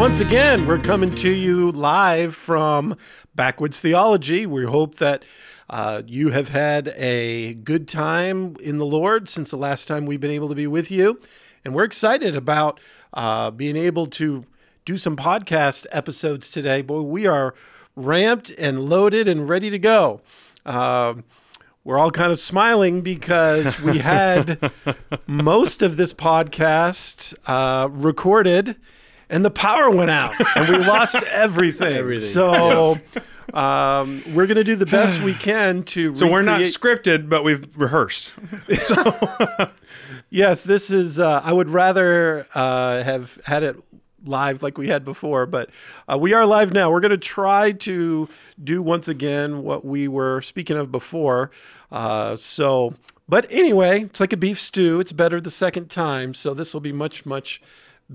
once again, we're coming to you live from Backwoods Theology. We hope that uh, you have had a good time in the Lord since the last time we've been able to be with you. And we're excited about uh, being able to do some podcast episodes today. Boy, we are ramped and loaded and ready to go. Um, we're all kind of smiling because we had most of this podcast uh, recorded and the power went out and we lost everything. Everything. So um, we're going to do the best we can to. So we're not scripted, but we've rehearsed. so, Yes, this is. Uh, I would rather uh, have had it live like we had before, but uh, we are live now. We're going to try to do once again what we were speaking of before. Uh, so, but anyway, it's like a beef stew. It's better the second time. So this will be much, much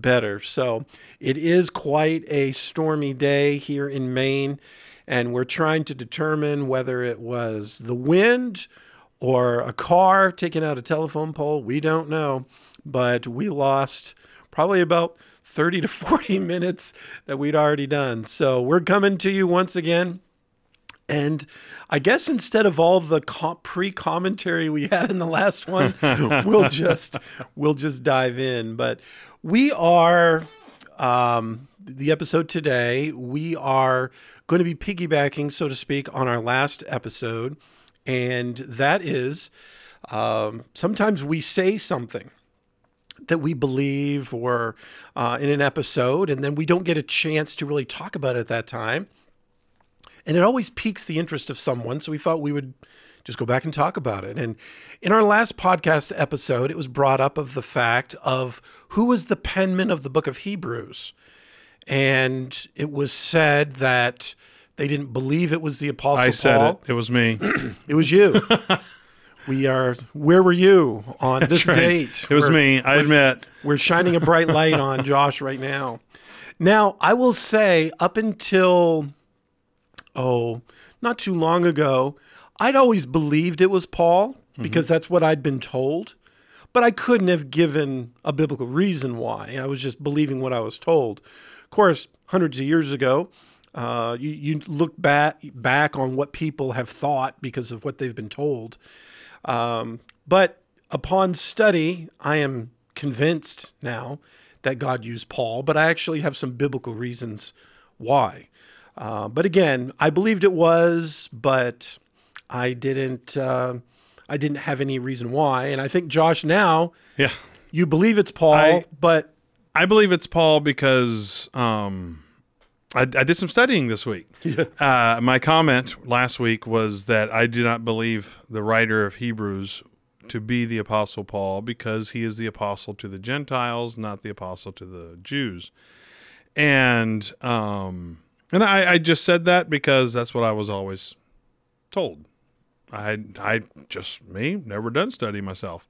better. So it is quite a stormy day here in Maine, and we're trying to determine whether it was the wind or a car taking out a telephone pole. We don't know, but we lost probably about 30 to 40 minutes that we'd already done. So we're coming to you once again. And I guess instead of all the pre-commentary we had in the last one, we'll just we'll just dive in. But we are um, the episode today. We are going to be piggybacking, so to speak, on our last episode, and that is um, sometimes we say something that we believe or uh, in an episode, and then we don't get a chance to really talk about it at that time. And it always piques the interest of someone. So we thought we would just go back and talk about it. And in our last podcast episode, it was brought up of the fact of who was the penman of the book of Hebrews. And it was said that they didn't believe it was the Apostle I said Paul. it. It was me. It was you. we are. Where were you on this Right. date? It was We're- me. I admit. We're shining a bright light on Josh right now. Now, I will say, up until oh, not too long ago, I'd always believed it was Paul because that's what I'd been told. But I couldn't have given a biblical reason why. I was just believing what I was told. Of course, hundreds of years ago, uh, you, you look back back on what people have thought because of what they've been told. Um, but upon study, I am convinced now that God used Paul, but I actually have some biblical reasons why. Uh, but again, I believed it was, but I didn't. Uh, I didn't have any reason why, and I think Josh now Yeah. you believe it's Paul, I- but I believe it's Paul because um, I, I did some studying this week. Uh, my comment last week was that I do not believe the writer of Hebrews to be the Apostle Paul because he is the apostle to the Gentiles, not the apostle to the Jews. And um, and I, I just said that because that's what I was always told. I I just me never done study myself.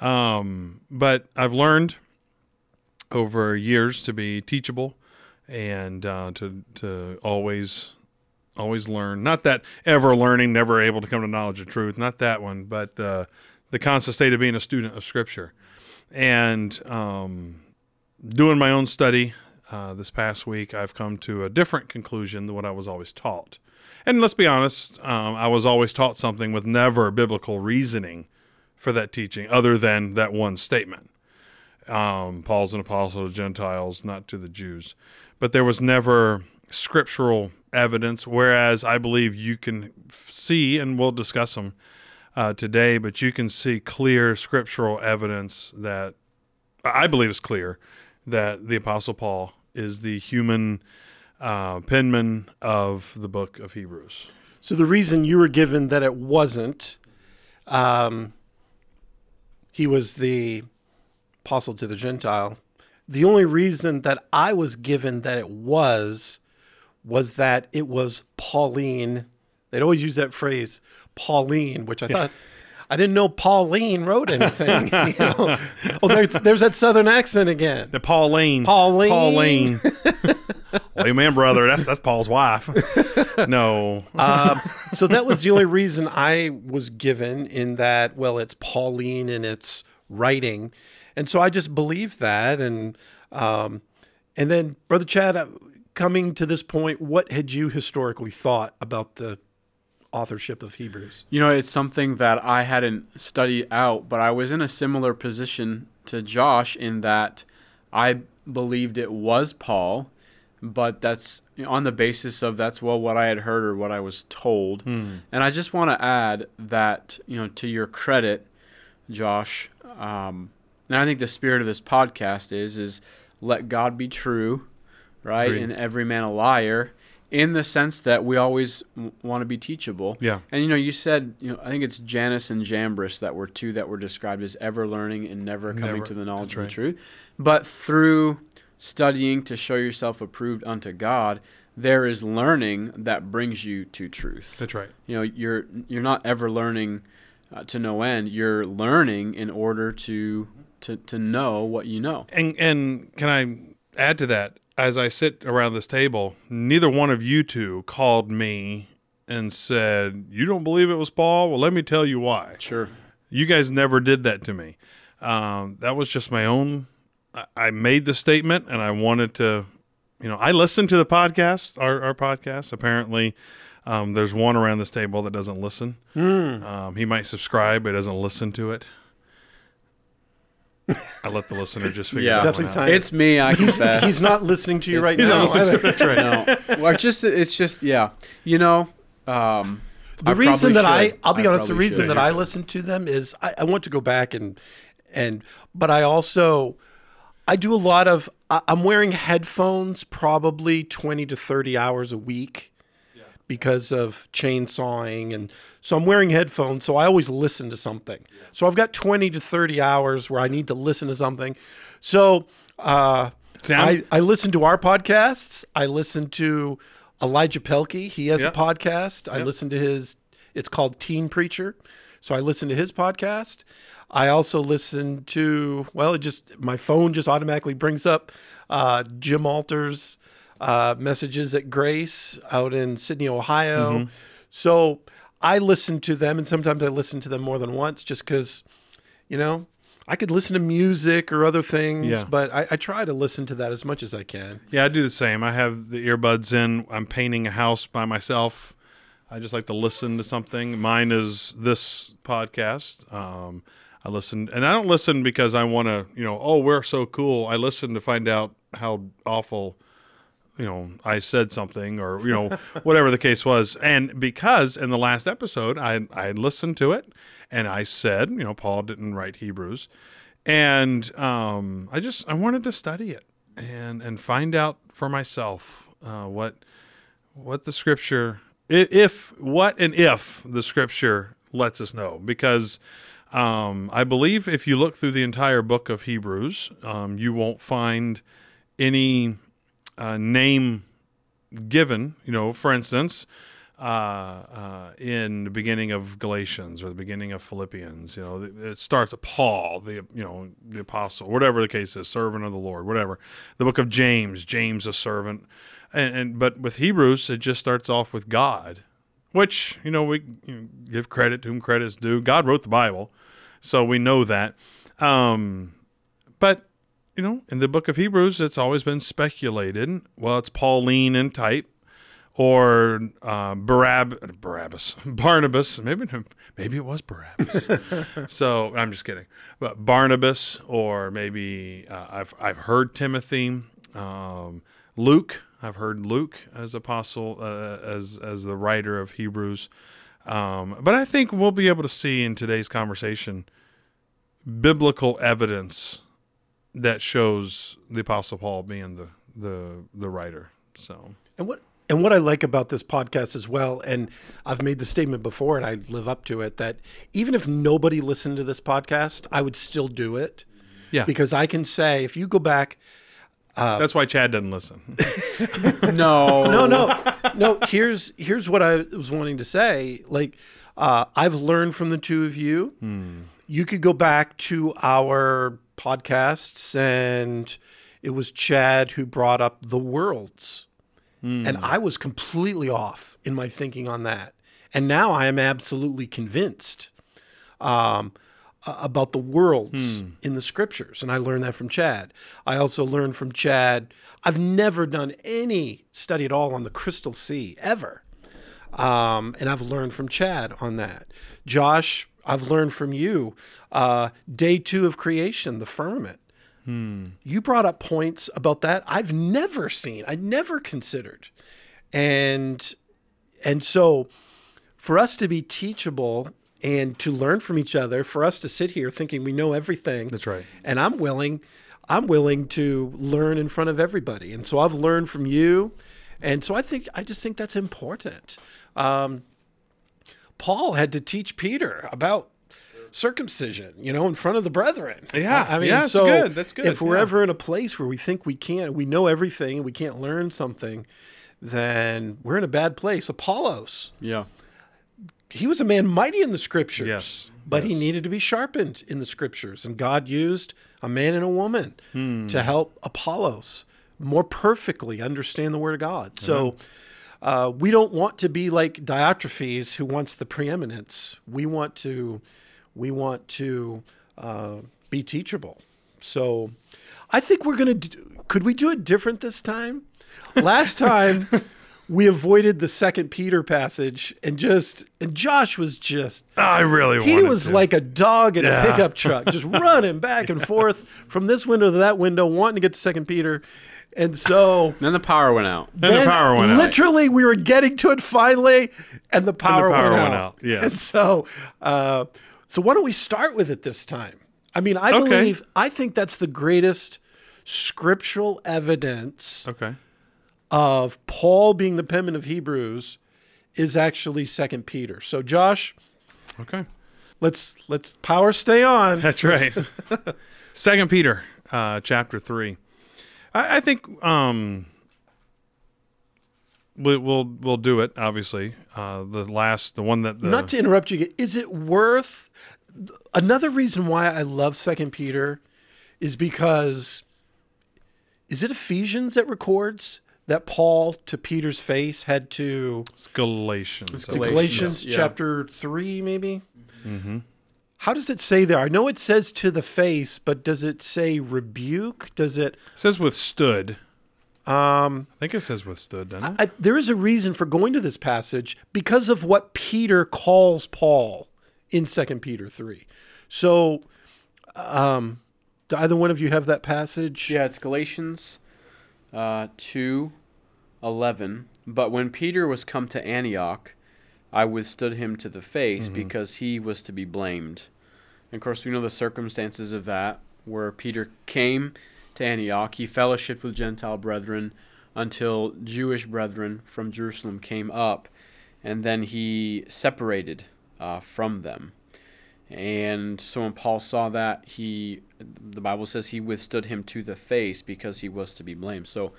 Um, but I've learned over years to be teachable and uh, to to always always learn. Not that ever learning, never able to come to knowledge of truth. Not that one, but uh, the constant state of being a student of Scripture and um, doing my own study. Uh, this past week, I've come to a different conclusion than what I was always taught. And let's be honest, um, I was always taught something with never biblical reasoning for that teaching, other than that one statement um, Paul's an apostle to Gentiles, not to the Jews. But there was never scriptural evidence, whereas I believe you can see, and we'll discuss them uh, today, but you can see clear scriptural evidence that I believe is clear that the apostle Paul is the human uh, penman of the book of Hebrews. So the reason you were given that it wasn't, um, he was the apostle to the Gentile. The only reason that I was given that it was, was that it was Pauline. They'd always use that phrase, Pauline, which I thought. I didn't know Pauline wrote anything. you know? Oh, there's there's that southern accent again. The Pauline. Pauline. Pauline. well, man, brother, that's that's Paul's wife. no. Um, so that was the only reason I was given in that, well, it's Pauline and it's writing. And so I just believed that. And um, and then, Brother Chad, uh, coming to this point, what had you historically thought about the authorship of Hebrews? You know, it's something that I hadn't studied out, but I was in a similar position to Josh in that I believed it was Paul, but that's on the basis of that's well what I had heard or what I was told. Hmm. And I just want to add that you know to your credit, Josh, um, and I think the spirit of this podcast is is let God be true, right, Agreed. and every man a liar. In the sense that we always w- want to be teachable, Yeah. and you know, you said, you know, I think it's Jannes and Jambres that were two that were described as ever learning and never coming Never- to the knowledge that's of right. the truth. But through studying to show yourself approved unto God, there is learning that brings you to truth. That's right. You know, you're you're not ever learning uh, to no end. You're learning in order to to to know what you know. And and can I add to that? As I sit around this table, neither one of you two called me and said, "You don't believe it was Paul? Well, let me tell you why." Sure. You guys never did that to me. Um, that was just my own. I- I made the statement, and I wanted to. You know, I listened to the podcast, our, our podcast. Apparently, um, there's one around this table that doesn't listen. Um, he might subscribe, but doesn't listen to it. I let the listener just figure Yeah. Definitely out. sign. It's me. I confess. He's not listening to you It's- right He's now. not listening to either. right. no. Well, it's just it's just yeah. You know, um, the I reason that I should. I'll be I honest, the reason should. that I listen to them is I, I want to go back and and but I also I do a lot of I'm wearing headphones probably 20 to 30 hours a week because of chainsawing and so I'm wearing headphones so I always listen to something. So I've got 20 to 30 hours where I need to listen to something. So uh I, I listen to our podcasts. I listen to Elijah Pelkey. He has Yep. a podcast. I Yep. listen to his, it's called Teen Preacher. So I listen to his podcast. I also listen to, well, it just, my phone just automatically brings up uh, Jim Alter's uh, messages at Grace out in Sidney, Ohio. Mm-hmm. So I listen to them, and sometimes I listen to them more than once just because, you know, I could listen to music or other things, Yeah. but I, I try to listen to that as much as I can. Yeah, I do the same. I have the earbuds in. I'm painting a house by myself. I just like to listen to something. Mine is this podcast. Um, I listen, and I don't listen because I want to, you know, oh, we're so cool. I listen to find out how awful, you know, I said something or you know whatever the case was, and because in the last episode I I listened to it and I said, you know, Paul didn't write Hebrews, and um, I just I wanted to study it and and find out for myself uh, what what the scripture if what and if the scripture lets us know. Because um, I believe if you look through the entire book of Hebrews, um, you won't find any uh, name given. You know, for instance, uh, uh, in the beginning of Galatians or the beginning of Philippians, you know, it- starts at Paul, the you know the apostle, whatever the case is, servant of the Lord, whatever. The book of James, James a servant, and, and but with Hebrews, it just starts off with God, which you know we you know, give credit to whom credit is due. God wrote the Bible, so we know that. Um, but you know, in the book of Hebrews, it's always been speculated. Well, it's Pauline in type, or uh, Barab- Barabbas, Barnabas. Maybe maybe it was Barabbas. so I'm just kidding. But Barnabas, or maybe uh, I've I've heard Timothy, um, Luke. I've heard Luke as apostle, uh, as as the writer of Hebrews. Um, but I think we'll be able to see in today's conversation biblical evidence that shows the apostle paul being the the the writer so. And what and what I like about this podcast as well, and I've made the statement before, and I live up to it, that even if nobody listened to this podcast, I would still do it. Yeah. Because I can say if you go back, that's why chad doesn't listen. No, no, no, no. Here's here's what I was wanting to say. Like, uh, I've learned from the two of you. You could go back to our podcasts, and it was Chad who brought up the worlds, and I was completely off in my thinking on that. And now I am absolutely convinced. Um, about the worlds in the scriptures. And I learned that from Chad. I also learned from Chad. I've never done any study at all on the crystal sea, ever. Um, and I've learned from Chad on that. Josh, I've learned from you. Uh, day two of creation, the firmament. You brought up points about that I've never seen, I never considered. And and so for us to be teachable and to learn from each other, for us to sit here thinking we know everything. That's right. And I'm willing, I'm willing to learn in front of everybody. And so I've learned from you. And so I think I just think that's important. Um, Paul had to teach Peter about circumcision, you know, in front of the brethren. Yeah, I mean, yeah, it's so good. That's good, If we're yeah. ever in a place where we think we can't, we know everything, and we can't learn something, then we're in a bad place. Apollos, Yeah. he was a man mighty in the scriptures. Yes, But he needed to be sharpened in the scriptures. And God used a man and a woman Hmm. to help Apollos more perfectly understand the word of God. So uh, we don't want to be like Diotrephes who wants the preeminence. We want to we want to uh, be teachable. So I think we're gonna do, could we do it different this time? Last time we avoided the second Peter passage and just and Josh was just I really was he was to. like a dog in Yeah. a pickup truck, just running back and forth from this window to that window, wanting to get to Second Peter. And so Then the power went out. Then the power went out. literally we were getting to it finally, and the power, power went, went out. out, yeah. And so, uh, so why don't we start with it this time? I mean, I Okay. believe I think that's the greatest scriptural evidence Okay. of Paul being the penman of Hebrews is actually Second Peter. So, Josh, Okay. let's let's power stay on. That's right. Second Peter, uh, chapter three. I, I think um, we, we'll we'll do it. Obviously, uh, the last, the one that the Not to interrupt you, is it worth another reason why I love Second Peter is because is it Ephesians that records that Paul to Peter's face had to it's Galatians. to Galatians, Galatians yeah. chapter three, maybe? Mm-hmm. How does it say there? I know it says to the face, but does it say rebuke? Does it? It says withstood. Um, I think it says withstood, doesn't it? I, there is a reason for going to this passage because of what Peter calls Paul in Second Peter three. So, um, do either one of you have that passage? Yeah, it's Galatians uh, 2 11. But when Peter was come to Antioch, I withstood him to the face because he was to be blamed. And of course, we know the circumstances of that, where Peter came to Antioch. He fellowshiped with Gentile brethren until Jewish brethren from Jerusalem came up, and then he separated uh, from them. And so when Paul saw that, he, the Bible says he withstood him to the face because he was to be blamed. So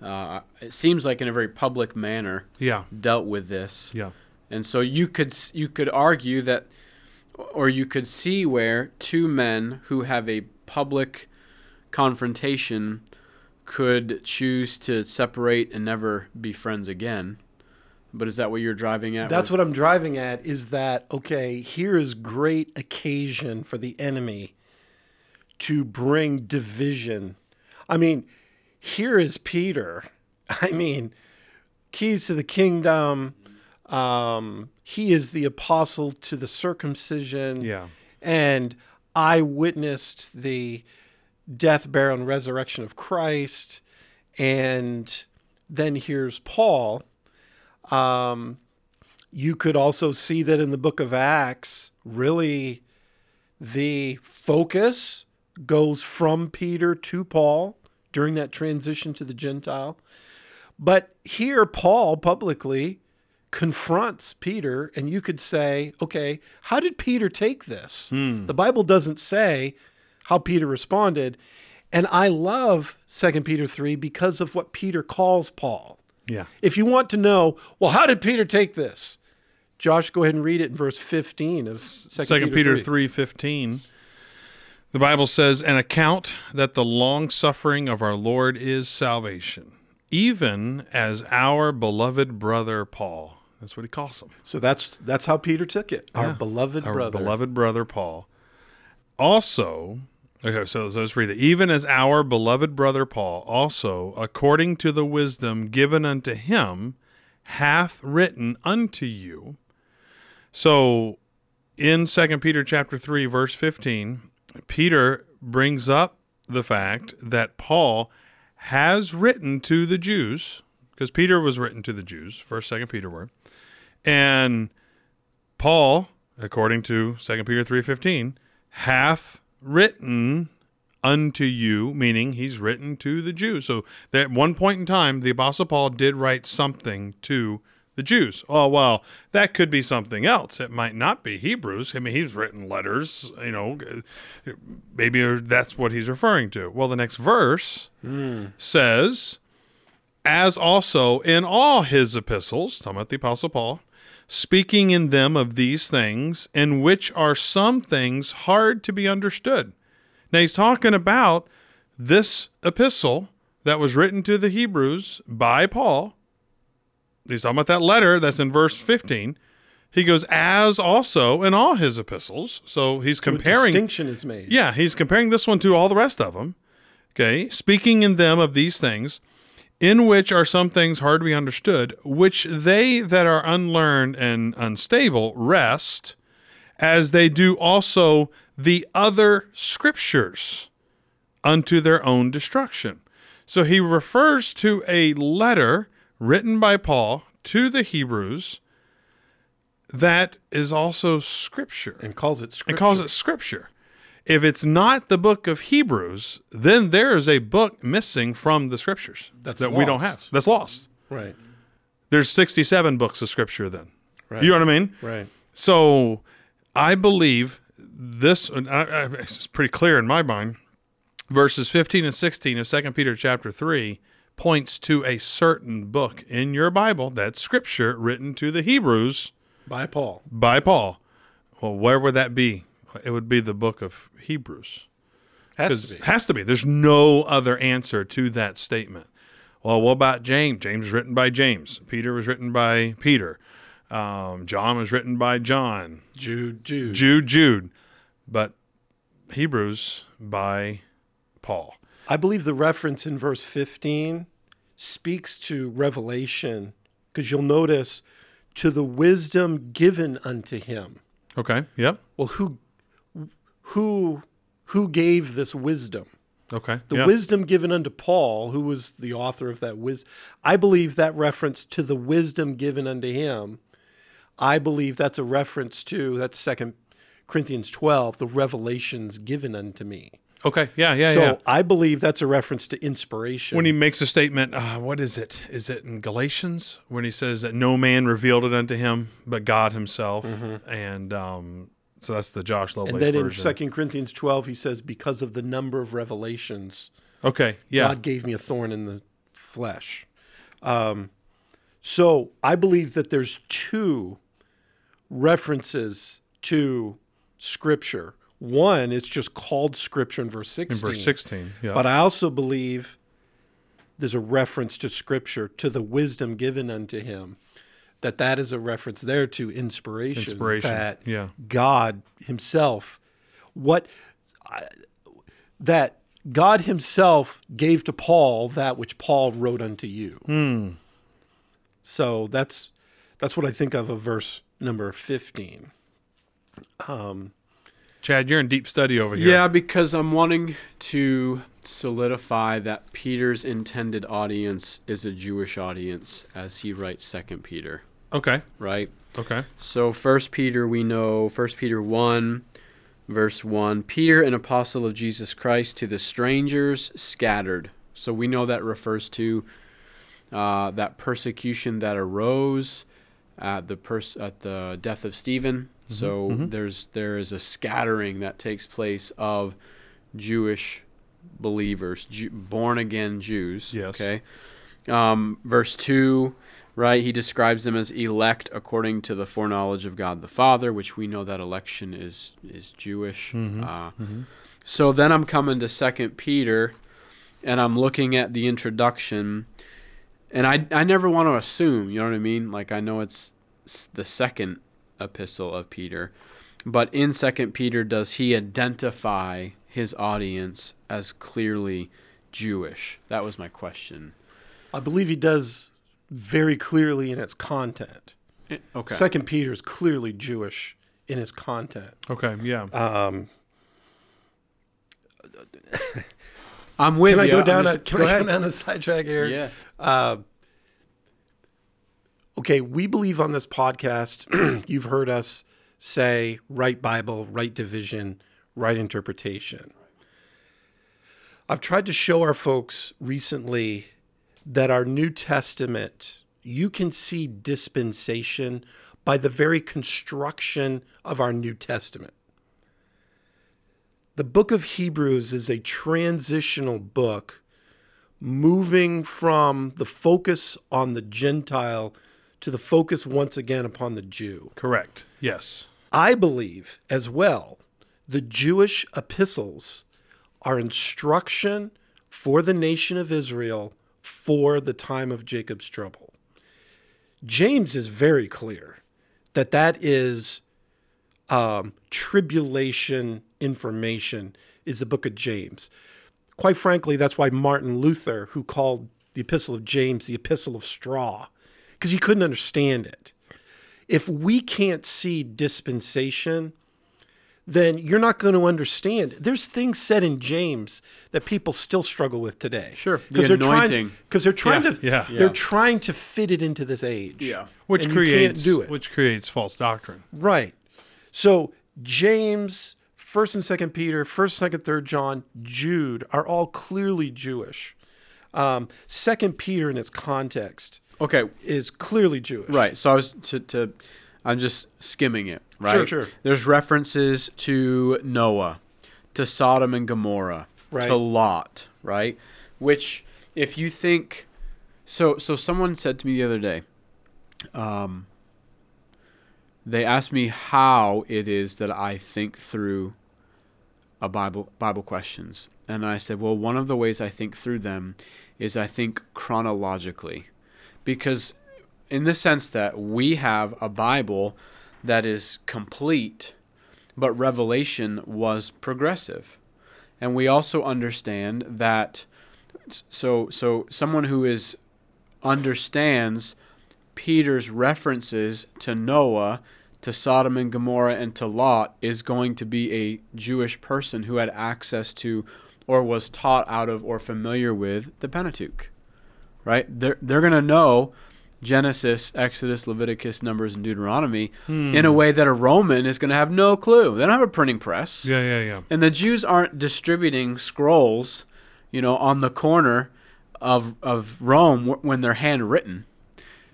uh, it seems like in a very public manner Yeah. dealt with this. Yeah. And so you could you could argue that, or you could see where two men who have a public confrontation could choose to separate and never be friends again. But is that what you're driving at? That's with- what I'm driving at. Is that okay? Here is great occasion for the enemy to bring division. I mean, here is Peter. I mean, keys to the kingdom. Um, he is the apostle to the circumcision. Yeah. And I witnessed the death, burial, and resurrection of Christ. And then here's Paul. Um, you could also see that in the book of Acts, really the focus goes from Peter to Paul during that transition to the Gentile. But here, Paul publicly confronts Peter, and you could say, okay, how did Peter take this? Hmm. The Bible doesn't say how Peter responded. And I love 2 Peter 3 because of what Peter calls Paul. Yeah. If you want to know, well, how did Peter take this? Josh, go ahead and read it in verse 15 of 2 Second Peter three fifteen. The Bible says, "An account that the long suffering of our Lord is salvation, even as our beloved brother Paul." That's what he calls him. So that's that's how Peter took it. Our beloved Our brother. beloved brother Paul also, okay, so, so let's read it. Even as our beloved brother Paul also, according to the wisdom given unto him, hath written unto you. So in 2 Peter chapter 3 verse 15, Peter brings up the fact that Paul has written to the Jews because Peter was written to the Jews, first, second Peter were. And Paul, according to 2 Peter 3:15, hath written unto you, meaning he's written to the Jews. So at one point in time, the Apostle Paul did write something to the Jews. Oh, well, that could be something else. It might not be Hebrews. I mean, he's written letters, you know, maybe that's what he's referring to. Well, the next verse mm. says, as also in all his epistles, talking about the Apostle Paul, speaking in them of these things, in which are some things hard to be understood. Now, he's talking about this epistle that was written to the Hebrews by Paul he's talking about that letter that's in verse 15. He goes, as also in all his epistles. So he's comparing. distinction is made. Yeah, he's comparing this one to all the rest of them. Okay, speaking in them of these things, in which are some things hard to be understood, which they that are unlearned and unstable rest, as they do also the other scriptures unto their own destruction. So he refers to a letter written by Paul to the Hebrews that is also scripture and calls it scripture. And calls it scripture. If it's not the book of Hebrews, then there is a book missing from the scriptures That's that lost. we don't have. That's lost. Right. There's 67 books of scripture then. Right. You know what I mean? Right. So I believe this, it's pretty clear in my mind, verses 15 and 16 of 2 Peter chapter 3 points to a certain book in your Bible, that's scripture written to the Hebrews by Paul. By Paul. Well, where would that be? It would be the book of Hebrews. Has to be. Has to be. There's no other answer to that statement. Well, what about James? James was written by James. Peter was written by Peter. Um, John was written by John. Jude, Jude. Jude, Jude. But Hebrews by Paul. I believe the reference in verse 15 speaks to revelation because you'll notice to the wisdom given unto him. Okay. Yep. Well, who who who gave this wisdom? Okay. The yep. wisdom given unto Paul, who was the author of that wisdom. I believe that reference to the wisdom given unto him. I believe that's a reference to that's Second Corinthians 12, the revelations given unto me. Okay. Yeah. Yeah. So yeah. I believe that's a reference to inspiration. When he makes a statement, uh, what is it? Is it in Galatians when he says that no man revealed it unto him but God Himself? Mm-hmm. And um, so that's the Josh Lovelace. And then version. in Second Corinthians twelve, he says, "Because of the number of revelations, okay, yeah, God gave me a thorn in the flesh." Um, so I believe that there's two references to Scripture one, it's just called scripture in verse 16. In verse 16, yeah. But I also believe there's a reference to scripture, to the wisdom given unto him, that that is a reference there to inspiration. Inspiration, that yeah. God himself, what, that God himself gave to Paul that which Paul wrote unto you. Hmm. So that's, that's what I think of of verse number 15. Um, Chad, you're in deep study over here. Yeah, because I'm wanting to solidify that Peter's intended audience is a Jewish audience as he writes Second Peter. Okay. Right? Okay. So First Peter we know First Peter 1 verse 1 Peter an apostle of Jesus Christ to the strangers scattered. So we know that refers to uh, that persecution that arose at the pers- at the death of Stephen Mm-hmm. So mm-hmm. there's there is a scattering that takes place of Jewish believers, Jew, born again Jews. Yes. Okay. Um, verse two, right? He describes them as elect according to the foreknowledge of God the Father, which we know that election is is Jewish. Mm-hmm. Uh, mm-hmm. So then I'm coming to Second Peter, and I'm looking at the introduction, and I I never want to assume. You know what I mean? Like I know it's the second epistle of Peter. but in Second Peter, does he identify his audience as clearly Jewish? That was my question. I believe he does very clearly in its content. Eh, Okay. Second Peter is clearly Jewish in its content. Okay, yeah. Um, I'm with can I you. go I'm down a just- can go I go down a sidetrack here? Yes. Uh, okay, we believe on this podcast, you've heard us say right Bible, right division, right interpretation. I've tried to show our folks recently that our New Testament, you can see dispensation by the very construction of our New Testament. The book of Hebrews is a transitional book moving from the focus on the Gentile to the focus once again upon the Jew. Correct. Yes. I believe as well the Jewish epistles are instruction for the nation of Israel for the time of Jacob's trouble. James is very clear that that is um, tribulation information is the book of James. Quite frankly, that's why Martin Luther, who called the epistle of James the epistle of straw, because he couldn't understand it. If we can't see dispensation, then you're not going to understand. There's things said in James that people still struggle with today. Sure, the because they're trying because they're trying Yeah, to yeah. they're Yeah. trying to fit it into this age. Yeah. Which And you can't creates do it. which creates false doctrine. Right. So James, First and Second Peter, First, Second, Third John, Jude are all clearly Jewish. Um, Second Peter, in its context, Okay. is clearly Jewish. Right. So I was to, to I'm just skimming it. Right. Sure, sure. There's references to Noah, to Sodom and Gomorrah, Right. to Lot. Right. Which, if you think, so so someone said to me the other day, um, they asked me how it is that I think through a Bible Bible questions, and I said, well, one of the ways I think through them is I think chronologically, because in the sense that we have a Bible that is complete, but Revelation was progressive. And we also understand that so so someone who is understands Peter's references to Noah, to Sodom and Gomorrah and to Lot is going to be a Jewish person who had access to or was taught out of or familiar with the Pentateuch right? They're they're gonna know Genesis, Exodus, Leviticus, Numbers, and Deuteronomy in a way that a Roman is gonna have no clue. They don't have a printing press, Yeah, yeah, yeah. and the Jews aren't distributing scrolls, you know, on the corner of of Rome wh- when they're handwritten.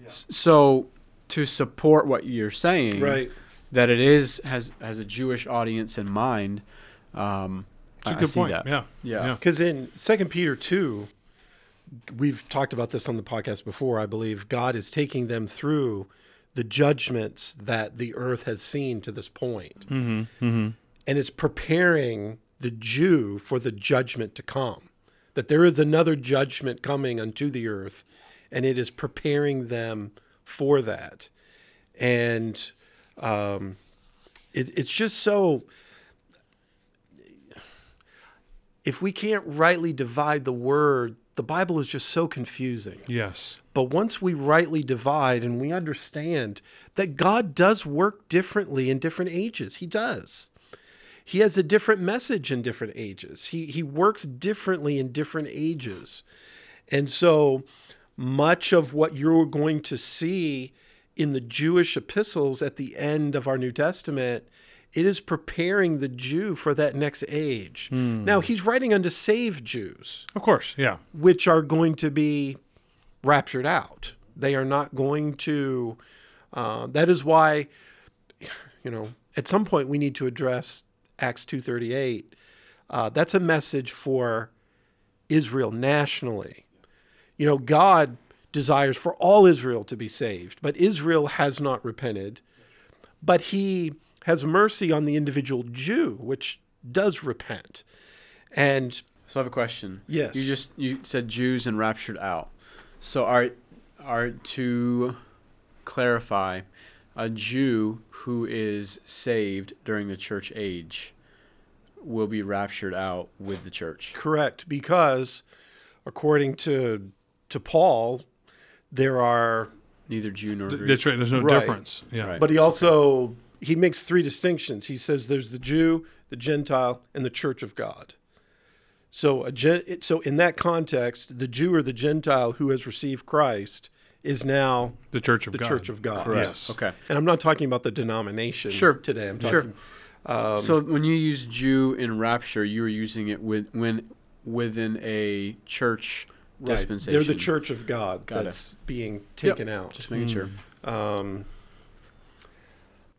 S- So to support what you're saying, Right. that it is has has a Jewish audience in mind. Um, It's a I- good see point. that. Yeah. Yeah. Yeah. Because in Second Peter two, we've talked about this on the podcast before. I believe God is taking them through the judgments that the earth has seen to this point, and it's preparing the Jew for the judgment to come. That there is another judgment coming unto the earth, and it is preparing them for that. And um, it, it's just so if we can't rightly divide the word, the Bible is just so confusing. Yes. But once we rightly divide and we understand that God does work differently in different ages, He does. He has a different message in different ages. He, he works differently in different ages. And so much of what you're going to see in the Jewish epistles at the end of our New Testament, it is preparing the Jew for that next age. Now, he's writing unto saved Jews Of course. Yeah. which are going to be raptured out. They are not going to. Uh, that is why, you know, at some point we need to address Acts two thirty eight. Uh, that's a message for Israel nationally. You know, God desires for all Israel to be saved, but Israel has not repented. But He has mercy on the individual Jew, which does repent. And So I have a question. Yes. You just you said Jews and raptured out. So are are to clarify, a Jew who is saved during the church age will be raptured out with the church. Correct, because according to to Paul, there are Neither Jew nor Greek. That's right. There's no Right. difference. Yeah. Right. But he also he makes three distinctions. He says there's the Jew, the Gentile, and the Church of God. So a gen, so in that context, the Jew or the Gentile who has received Christ is now The Church of the God. Church of God. Correct. Yes. Okay. And I'm not talking about the denomination Sure. today. I'm talking. Sure. talking um, so when you use Jew in rapture, you were using it with when within a church right. dispensation. They're the Church of God Got it. that's being taken out. Just making sure. Um,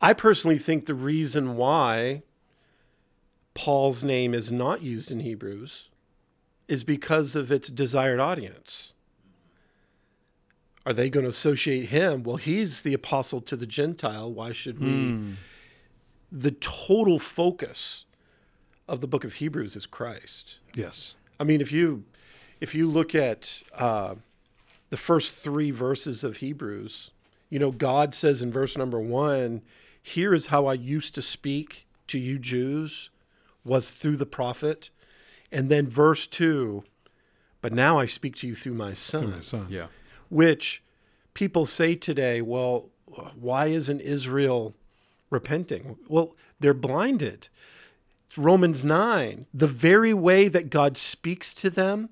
I personally think the reason why Paul's name is not used in Hebrews is because of its desired audience. Are they going to associate him? Well, he's the apostle to the Gentile. Why should we? Hmm. The total focus of the book of Hebrews is Christ. Yes. I mean, if you if you look at uh, the first three verses of Hebrews, you know, God says in verse number one, "Here is how I used to speak to you Jews, was through the prophet," and then verse two, "But now I speak to you through my son." Through My son. Yeah. Which people say today, well, why isn't Israel repenting? Well, they're blinded. It's Romans 9, the very way that God speaks to them,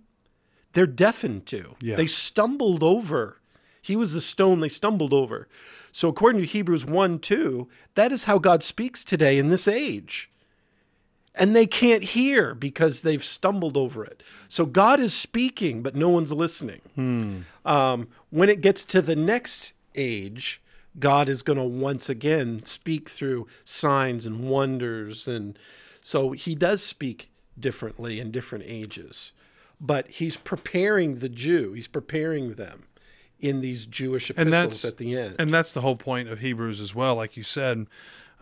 they're deafened to. Yeah. They stumbled over. He was the stone they stumbled over. So, according to Hebrews 1 2, that is how God speaks today in this age. And they can't hear because they've stumbled over it. So, God is speaking, but no one's listening. Um, when it gets to the next age, God is going to once again speak through signs and wonders. And so he does speak differently in different ages. But he's preparing the Jew, he's preparing them in these Jewish And epistles that's at the end. And that's the whole point of Hebrews as well, like you said,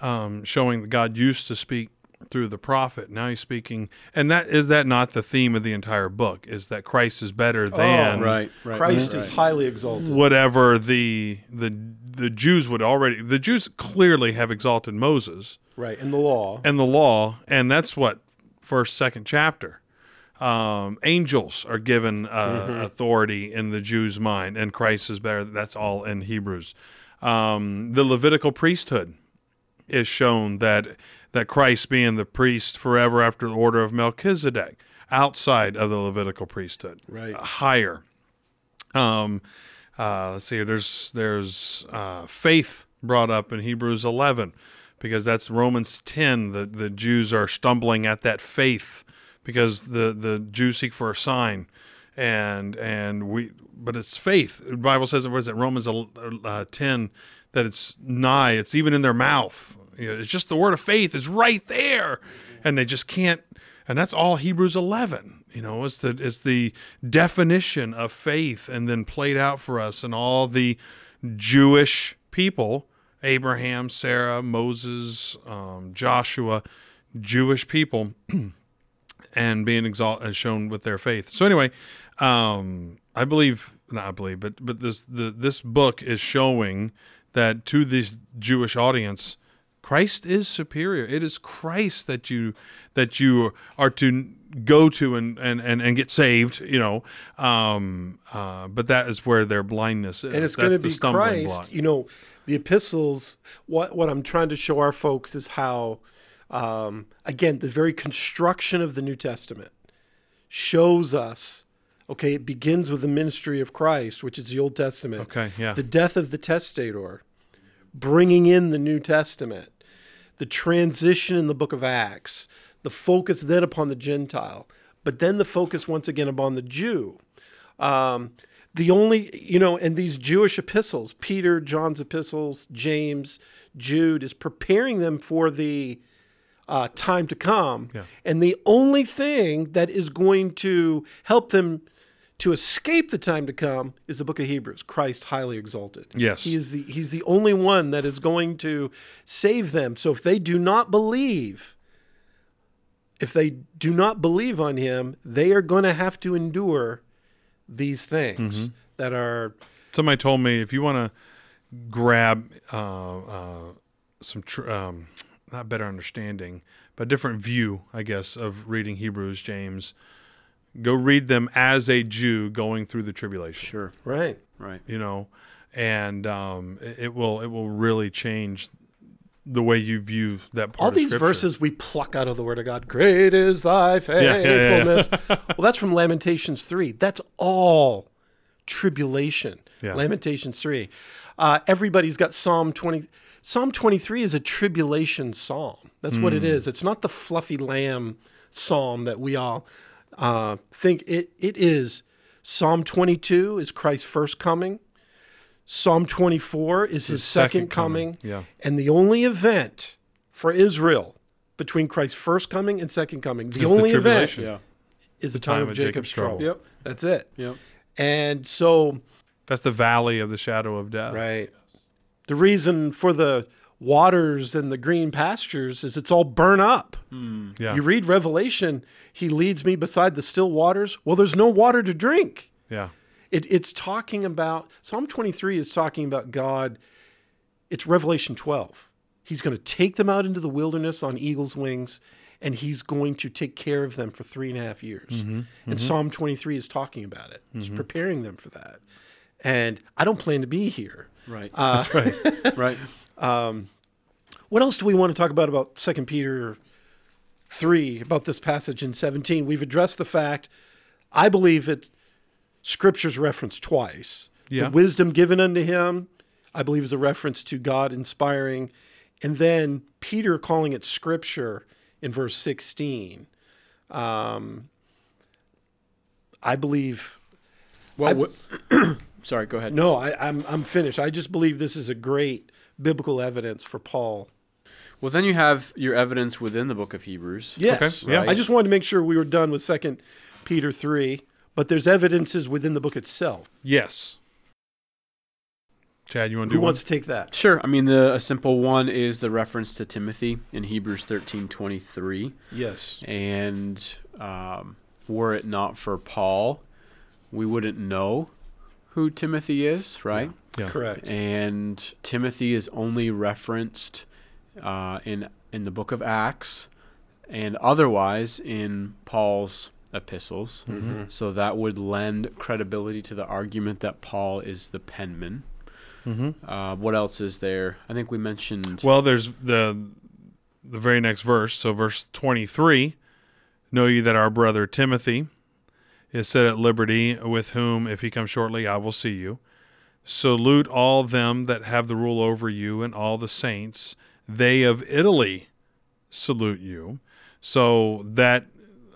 um, showing that God used to speak through the prophet. Now he's speaking, and that is that not the theme of the entire book? Is that Christ is better than Right. Right. Christ right. is highly exalted. whatever the the the Jews would already. The Jews clearly have exalted Moses Right. In the law. and the law, and that's what first second chapter. Um, angels are given uh, authority in the Jews' mind, and Christ is better. That's all in Hebrews. Um, the Levitical priesthood is shown that that Christ being the priest forever after the order of Melchizedek, outside of the Levitical priesthood, Right. higher. Um, uh, let's see. There's there's uh, faith brought up in Hebrews 11 because that's Romans 10. The the Jews are stumbling at that faith because the the Jews seek for a sign, and and we but it's faith. The Bible says what is it Romans uh, 10 that it's nigh. It's even in their mouth. You know, it's just the word of faith is right there, and they just can't. And that's all Hebrews 11. You know, it's the it's the definition of faith, and then played out for us, and all the Jewish people, Abraham, Sarah, Moses, um, Joshua, Jewish people, and being exalted, as shown with their faith. So anyway, um, I believe, not I believe, but but this the this book is showing that to this Jewish audience, Christ is superior. It is Christ that you that you are to go to and and and, and get saved. You know, um, uh, but that is where their blindness is. and it's going to be stumbling Christ. block. You know, the epistles. What what I'm trying to show our folks is how, um, again, the very construction of the New Testament shows us. Okay, it begins with the ministry of Christ, which is the Old Testament. Okay, yeah. The death of the testator, bringing in the New Testament, the transition in the book of Acts, the focus then upon the Gentile, but then the focus once again upon the Jew. Um, the only, you know, and these Jewish epistles, Peter, John's epistles, James, Jude, is preparing them for the uh, time to come. Yeah. And the only thing that is going to help them to escape the time to come is the book of Hebrews, Christ highly exalted. Yes. He is the he's the only one that is going to save them. So if they do not believe, if they do not believe on him, they are going to have to endure these things Mm-hmm. that are Somebody told me if you want to grab uh, uh, some tr- um, not better understanding, but different view, I guess, of reading Hebrews, James. Go read them as a Jew going through the tribulation. Sure. Right. Right. You know, and um, it, it will it will really change the way you view that part. Of the thing. All of these Scripture. verses we pluck out of the Word of God. Great is thy yeah, yeah. faithfulness. well, that's from Lamentations 3. That's all tribulation. Yeah. Lamentations 3. Uh, everybody's got Psalm 20. Psalm 23 is a tribulation psalm. That's what it Hmm. It's not the fluffy lamb psalm that we all uh, think it, it is. Psalm 22 is Christ's first coming. Psalm 24 is his, second, second coming. coming, yeah. And the only event for Israel between Christ's first coming and second coming, the Is the only event. Yeah. is the, time, of Jacob's, trouble. Yep. That's it. Yep. And so, That's the valley of the shadow of death. right. The reason for the waters and the green pastures is it's all burn up. Hmm. Yeah. You read Revelation, he leads me beside the still waters. Well, there's no water to drink. yeah. It, it's talking about Psalm 23 is talking about God. It's Revelation 12. He's going to take them out into the wilderness on eagle's wings, and he's going to take care of them for three and a half years. Mm-hmm. And mm-hmm. Psalm 23 is talking about it. It's mm-hmm. preparing them for that. And I don't plan to be here. Right. Uh, right. What else do we want to talk about about Second Peter 3 about this passage in 17? We've addressed the fact I believe it scripture's referenced twice. Yeah. The wisdom given unto him, I believe is a reference to God inspiring. And then Peter calling it scripture in verse 16. Um, I believe Well, wh- sorry. Go ahead. no, I, I'm I'm finished. I just believe this is a great biblical evidence for Paul Well, then you have your evidence within the book of Hebrews. Yes. Okay, yeah. I just wanted to make sure we were done with Second Peter three, but there's evidences within the book itself. Yes. Chad, you want to Who do one? wants to take that? Sure. I mean, the a simple one is the reference to Timothy in Hebrews thirteen twenty three, Yes. and um, were it not for Paul, we wouldn't know who Timothy is, right? Yeah. Correct. And Timothy is only referenced uh, in in the book of Acts, and otherwise in Paul's epistles. Mm-hmm. So that would lend credibility to the argument that Paul is the penman. Mm-hmm. Uh, what else is there? I think we mentioned. Well, there's the the very next verse. So verse 23, know ye that our brother Timothy is set at liberty, with whom if he come shortly I will see you. Salute all them that have the rule over you and all the saints. They of Italy salute you. So that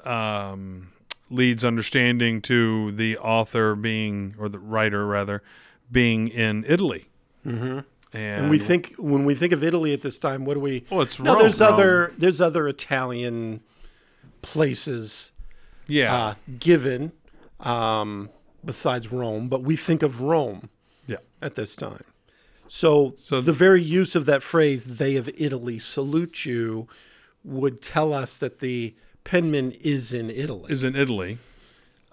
um, leads understanding to the author being, or the writer rather, being in Italy. Mm-hmm. And, And we think when we think of Italy at this time, what do we? well, it's No, Rome. there's Rome. other there's other Italian places yeah, uh, given um, besides Rome, but we think of Rome yeah. at this time. So, So- the very use of that phrase, they of Italy salute you, would tell us that the penman is in Italy. is in Italy.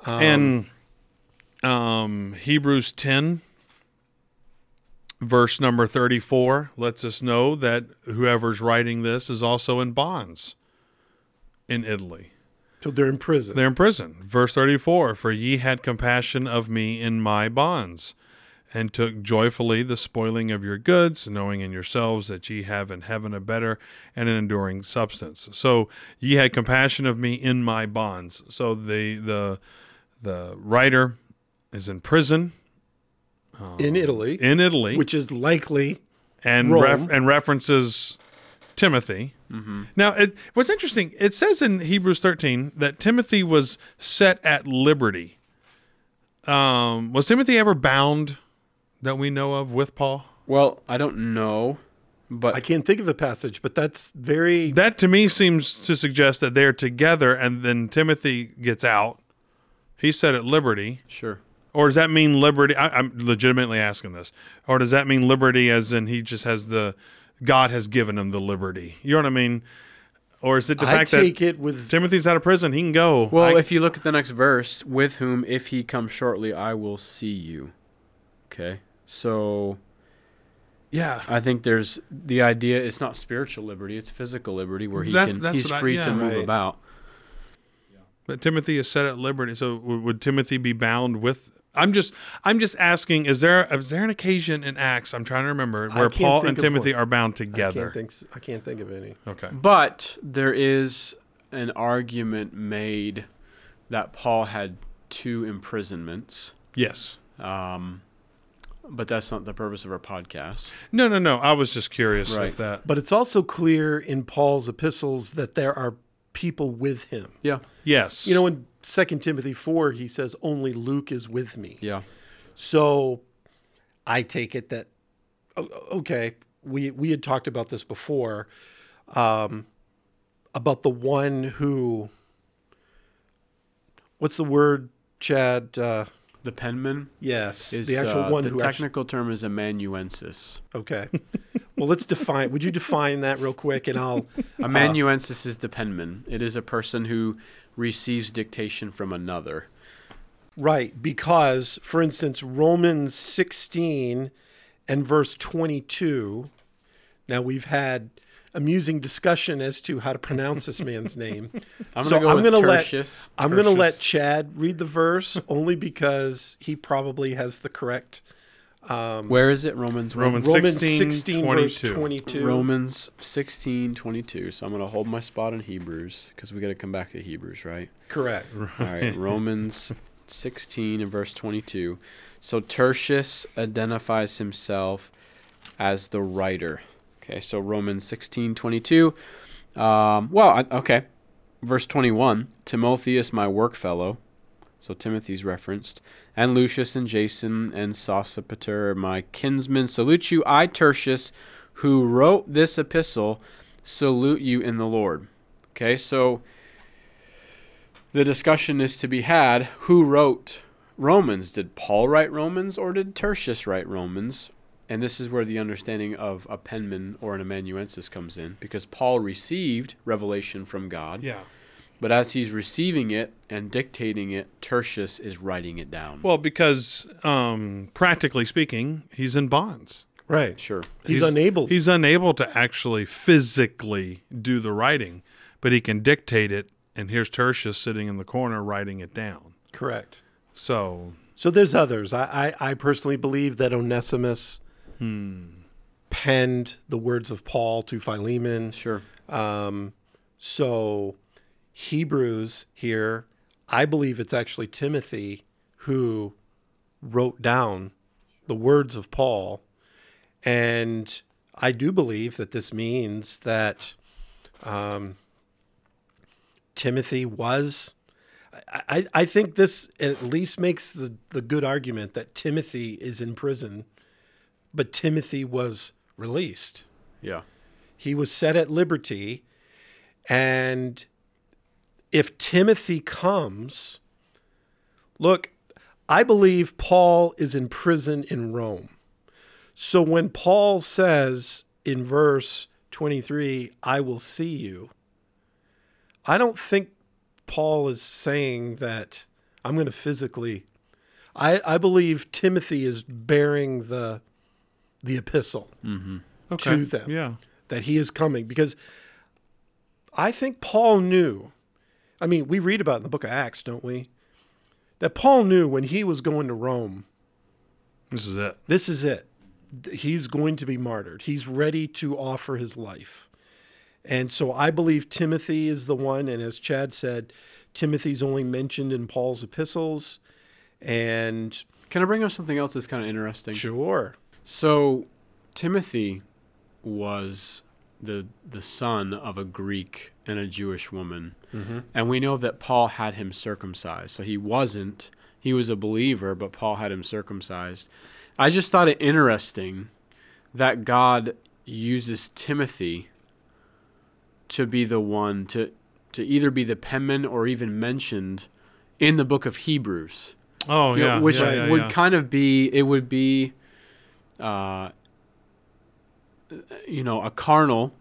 and um, Hebrews 10, verse number 34, lets us know that whoever's writing this is also in bonds in Italy. They're in prison. They're in prison. Verse 34 For ye had compassion of me in my bonds, and took joyfully the spoiling of your goods, knowing in yourselves that ye have in heaven a better and an enduring substance. So ye had compassion of me in my bonds. So the the the writer is in prison in Italy, in Italy, which is likely and ref- and references Timothy. Now, it, what's interesting, it says in Hebrews 13 that Timothy was set at liberty. Um, was Timothy ever bound that we know of with Paul? well, I don't know, but I can't think of a passage, but that's very That to me seems to suggest that they're together and then Timothy gets out. He's set at liberty. sure. Or does that mean liberty? I, I'm legitimately asking this. Or does that mean liberty as in he just has the, God has given him the liberty? You know what I mean? Or is it the I fact that take it with Timothy's out of prison. He can go. Well, I- if you look at the next verse, with whom, if he comes shortly, I will see you. Okay. So Yeah. I think there's the idea. It's not spiritual liberty; it's physical liberty, where he That- can he's what I- free yeah. to move Right. about. But Timothy is set at liberty. So w- would Timothy be bound with? I'm just I'm just asking. Is there is there an occasion in Acts? I'm trying to remember where Paul and Timothy one. are bound together? I can't think. I can't think of any. Okay. But there is an argument made that Paul had two imprisonments. Yes. Um, but that's not the purpose of our podcast. No, no, no. I was just curious Right. that. But it's also clear in Paul's epistles that there are people with him. Yeah. Yes. You know, in Second Timothy four, he says, "Only Luke is with me." Yeah. So, I take it that okay, we we had talked about this before, um, about the one who. What's the word, Chad? Uh, The penman yes, is the actual uh, one the who actually. technical term is amanuensis. Okay, well, let's define. Would you define that real quick, and I'll. Amanuensis is the penman. It is a person who receives dictation from another. Right, because for instance, Romans 16 and verse 22. Now we've had amusing discussion as to how to pronounce this man's name. I'm So gonna go I'm with gonna let- Tertius. I'm going to let Chad read the verse only because he probably has the correct Where is it? Romans. Romans Romans 16, 16 verse 22. 22. Romans 16, 22. So I'm going to hold my spot in Hebrews because we got to come back to Hebrews, right? Correct. All right. Romans 16 and verse 22. So Tertius identifies himself as the writer. Okay. So Romans 16, 22. Um, well, I, okay. Verse 21 Timotheus, my workfellow. So Timothy's referenced. And Lucius and Jason and Sosipater, my kinsmen, salute you. I, Tertius, who wrote this epistle, salute you in the Lord. Okay, so the discussion is to be had who wrote Romans? Did Paul write Romans or did Tertius write Romans? And this is where the understanding of a penman or an amanuensis comes in because Paul received revelation from God. Yeah. But as he's receiving it and dictating it, Tertius is writing it down. Well, because um, practically speaking, he's in bonds. Right. sure. He's, unable. He's unable to actually physically do the writing, but he can dictate it. And here's Tertius sitting in the corner writing it down. correct. So So there's others. I, I, I personally believe that Onesimus penned the words of Paul to Philemon. Sure. Um, so Hebrews here, I believe it's actually Timothy who wrote down the words of Paul. And I do believe that this means that um, Timothy was. I, I think this at least makes the, the good argument that Timothy is in prison, but Timothy was released Yeah. he was set at liberty and if timothy comes look i believe paul is in prison in rome so when paul says in verse 23 i will see you i don't think paul is saying that i'm going to physically I, I believe timothy is bearing the the epistle mm-hmm. okay. to them Yeah. that he is coming because I think Paul knew. I mean, we read about it in the book of Acts, don't we? That Paul knew when he was going to Rome, This is it. this is it. He's going to be martyred. He's ready to offer his life. And so I believe Timothy is the one. And as Chad said, Timothy's only mentioned in Paul's epistles. And Can I bring up something else that's kind of interesting? sure. So, Timothy was the the son of a Greek and a Jewish woman, and we know that Paul had him circumcised. So he wasn't; he was a believer, but Paul had him circumcised. I just thought it interesting that God uses Timothy to be the one to to either be the penman or even mentioned in the book of Hebrews Oh you know, yeah. which yeah, yeah, would yeah. kind of be it would be uh you know a carnal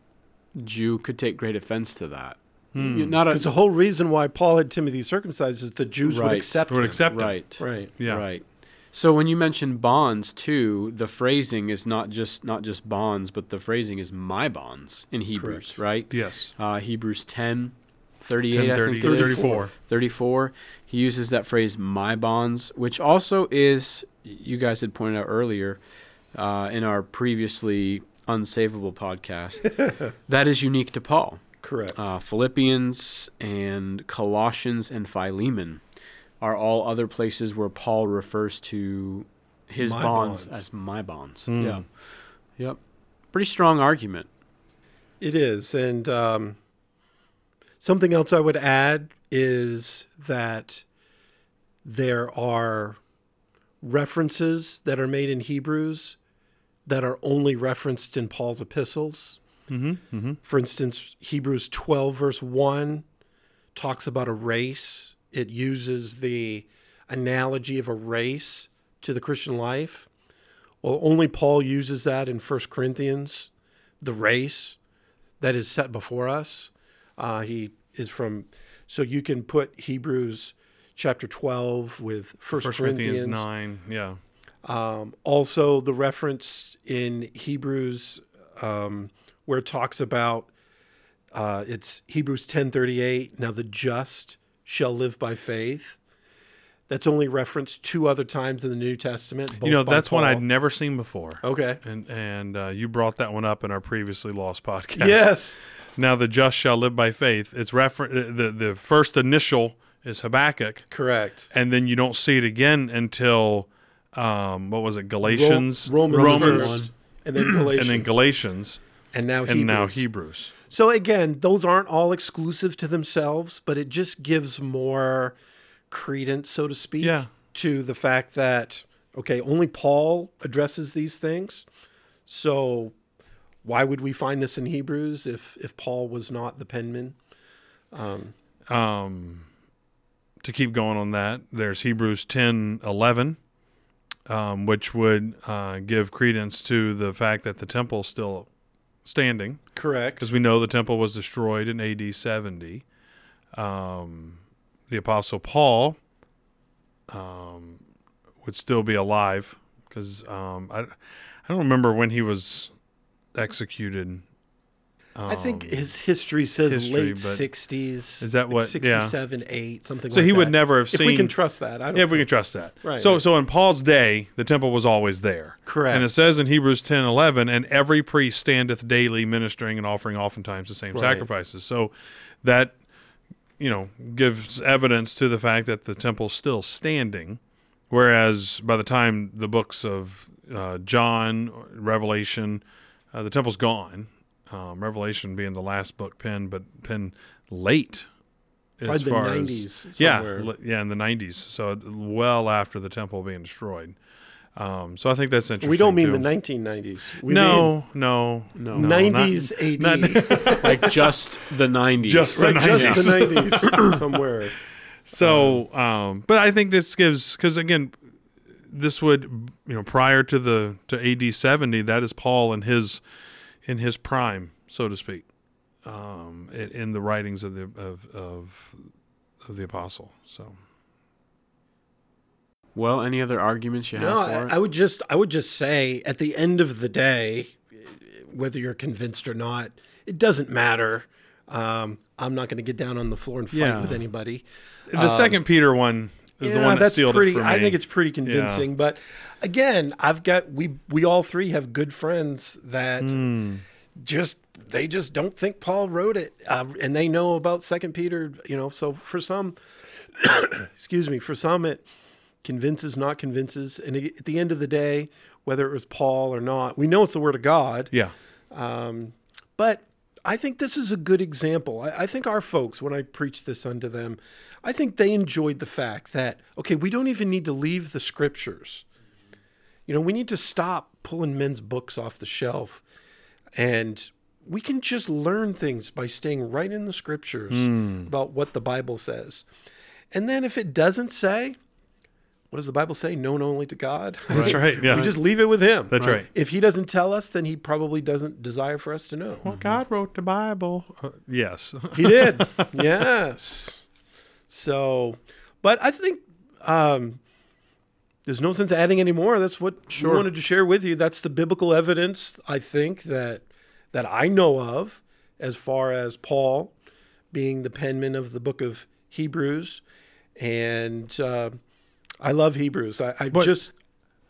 jew could take great offense to that Hmm. You- not Because the whole reason why Paul had Timothy circumcised is the Jews would accept would him. accept it. right Right. Yeah. right So when you mention bonds too, the phrasing is not just not just bonds, but the phrasing is my bonds in Hebrews, Correct. right? Yes. Uh, Hebrews 10, 38, 10, I 30, think it is. 34. 34. He uses that phrase my bonds, which also is you guys had pointed out earlier uh, in our previously unsavable podcast. that is unique to Paul. Correct. Uh, Philippians and Colossians and Philemon are all other places where Paul refers to his bonds, bonds. as my bonds. Hmm. Yeah. Yep. Pretty strong argument. It is. And um, something else I would add is that there are references that are made in Hebrews that are only referenced in Paul's epistles. Mm-hmm. Mm-hmm. For instance, Hebrews 12, verse 1 talks about a race. It uses the analogy of a race to the Christian life. Well, only Paul uses that in 1 Corinthians, the race that is set before us. Uh, he is from, so you can put Hebrews chapter 12 with 1 First Corinthians, Corinthians nine. Yeah. Um, also, the reference in Hebrews um, where it talks about uh, it's Hebrews ten thirty eight. Now the just shall live by faith. That's only referenced two other times in the New Testament. you know that's one I'd never seen before. Okay. And and uh, you brought that one up in our previously lost podcast. Yes. Now the just shall live by faith. It's refer- the the first initial is Habakkuk, Correct. and then you don't see it again until um, what was it? Galatians, Ro- Romans, Romans, and then Galatians, and then Galatians, and now and Hebrews. now Hebrews. So again, those aren't all exclusive to themselves, but it just gives more credence, so to speak, Yeah. to the fact that okay, only Paul addresses these things. So why would we find this in Hebrews if if Paul was not the penman? um, to keep going on that, there's Hebrews 10 11, um, which would uh, give credence to the fact that the temple's still standing, Correct. because we know the temple was destroyed in AD 70. Um, the Apostle Paul um, would still be alive, because um, I, I don't remember when he was executed. I think Um, his history says history, late sixties. is that what- yeah. Sixty-seven, eight, something. Like that. So like he would never have If we can trust that, I don't. Yeah, if we can trust that. Right, So, right. so in Paul's day, the temple was always there. Correct. And it says in Hebrews 10 11, and every priest standeth daily ministering and offering oftentimes the same Right. sacrifices. So that, you know, gives evidence to the fact that the temple's still standing. Whereas by the time the books of uh, John, Revelation, uh, the temple's gone. Um, Revelation being the last book penned, but penned late. Probably the far as- 90s yeah, somewhere. li- yeah, in the nineties. So well after the temple being destroyed. Um, so I think that's interesting. we don't mean too. the nineteen nineties. We no, no, No. no, nineties AD. not- not- like just the 90s. Just the right, just the 90s. somewhere. So, um, but I think this gives because again, this would you know prior to the to AD seventy, that is Paul and his in his prime, so to speak, um, in, in the writings of the of of, of the apostle. So Well, any other arguments you have No, I. I would just I would just say at the end of the day, whether you're convinced or not, it doesn't matter. Um, I'm not going to get down on the floor and fight Yeah. with anybody. the second Peter one is the Yeah, one that that's pretty. it for me. I think it's pretty convincing. But again, I've got we we all three have good friends that Hmm. just they just don't think Paul wrote it, uh, and they know about Second Peter. You know, so for some, excuse me, for some it convinces, not convinces, and at the end of the day, whether it was Paul or not, we know it's the Word of God. yeah. But I think this is a good example. I, I think our folks, when I preach this unto them, I think they enjoyed the fact that, okay, we don't even need to leave the scriptures. You know, we need to stop pulling men's books off the shelf and we can just learn things by staying right in the scriptures about what the Bible says. And then if it doesn't say, what does the Bible say? Known only to God. That's right. Yeah. we just leave it with Him. That's right. If He doesn't tell us, then He probably doesn't desire for us to know. Well, God wrote the Bible. Uh, yes. He did. yes. So, but I think um, there's no sense adding any more. That's what Sure. we wanted to share with you. That's the biblical evidence I think that that I know of as far as Paul being the penman of the book of Hebrews, and uh, I love Hebrews. I, I What- just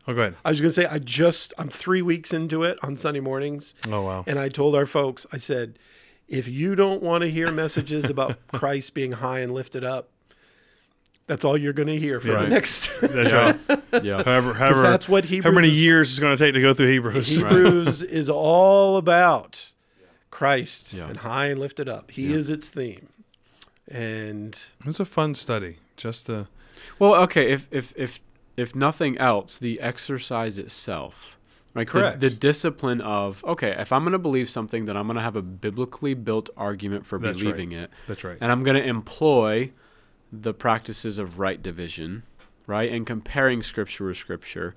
Oh, go ahead. I was going to say I just I'm three weeks into it on Sunday mornings, Oh, wow. and I told our folks I said, if you don't want to hear messages about Christ being high and lifted up, that's all you're going to hear for the next. That's right. Yeah. However, however, that's what how Hebrews many is- years it's going to take to go through Hebrews? Hebrews is all about Christ Yeah. and high and lifted up. He is its theme. And It's a fun study. Just uh, Well, okay, if if if if nothing else, the exercise itself, right? the- Correct. The, discipline of okay, if I'm going to believe something, then I'm going to have a biblically built argument for That's right. believing it, that's right. and I'm going to employ the practices of right division, right, and comparing scripture with scripture.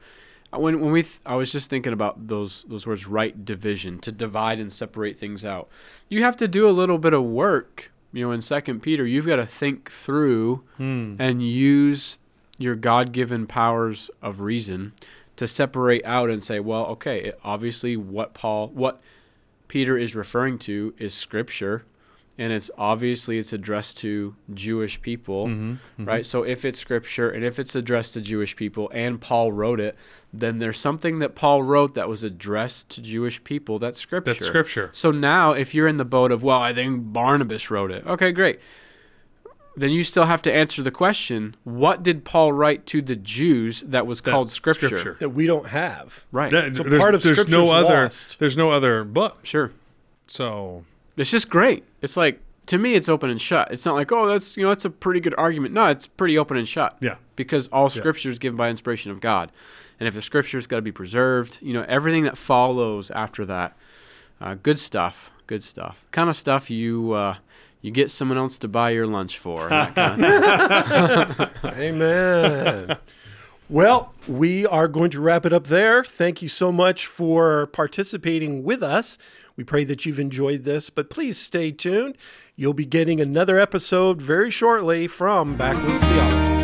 Uh, When when we th- I was just thinking about those those words right division to divide and separate things out. You have to do a little bit of work, you know. In Second Peter, you've got to think through Hmm. and use your God-given powers of reason to separate out and say, well, okay, it- obviously what Paul, what Peter is referring to is scripture, and it's obviously it's addressed to Jewish people, Mm-hmm. right? So if it's scripture and if it's addressed to Jewish people and Paul wrote it, then there's something that Paul wrote that was addressed to Jewish people that's scripture. That's scripture. So now, if you're in the boat of, well, I think Barnabas wrote it. Okay, great. Then you still have to answer the question: What did Paul write to the Jews that was That- called scripture? scripture. that we don't have. Right. That- So there's, part of there's no Scripture's other. lost. There's no other book. Sure. So It's just great. It's like to me, it's open and shut. It's not like, oh, that's you know, that's a pretty good argument. No, it's pretty open and shut. yeah, because all scripture is given by inspiration of God. And if the scripture's got to be preserved, you know, everything that follows after that, uh, good stuff, good stuff. Kind of stuff you uh, you get someone else to buy your lunch for. kind of. Amen. Well, we are going to wrap it up there. Thank you so much for participating with us. We pray that you've enjoyed this, but please stay tuned. You'll be getting another episode very shortly from Backwoods Theology.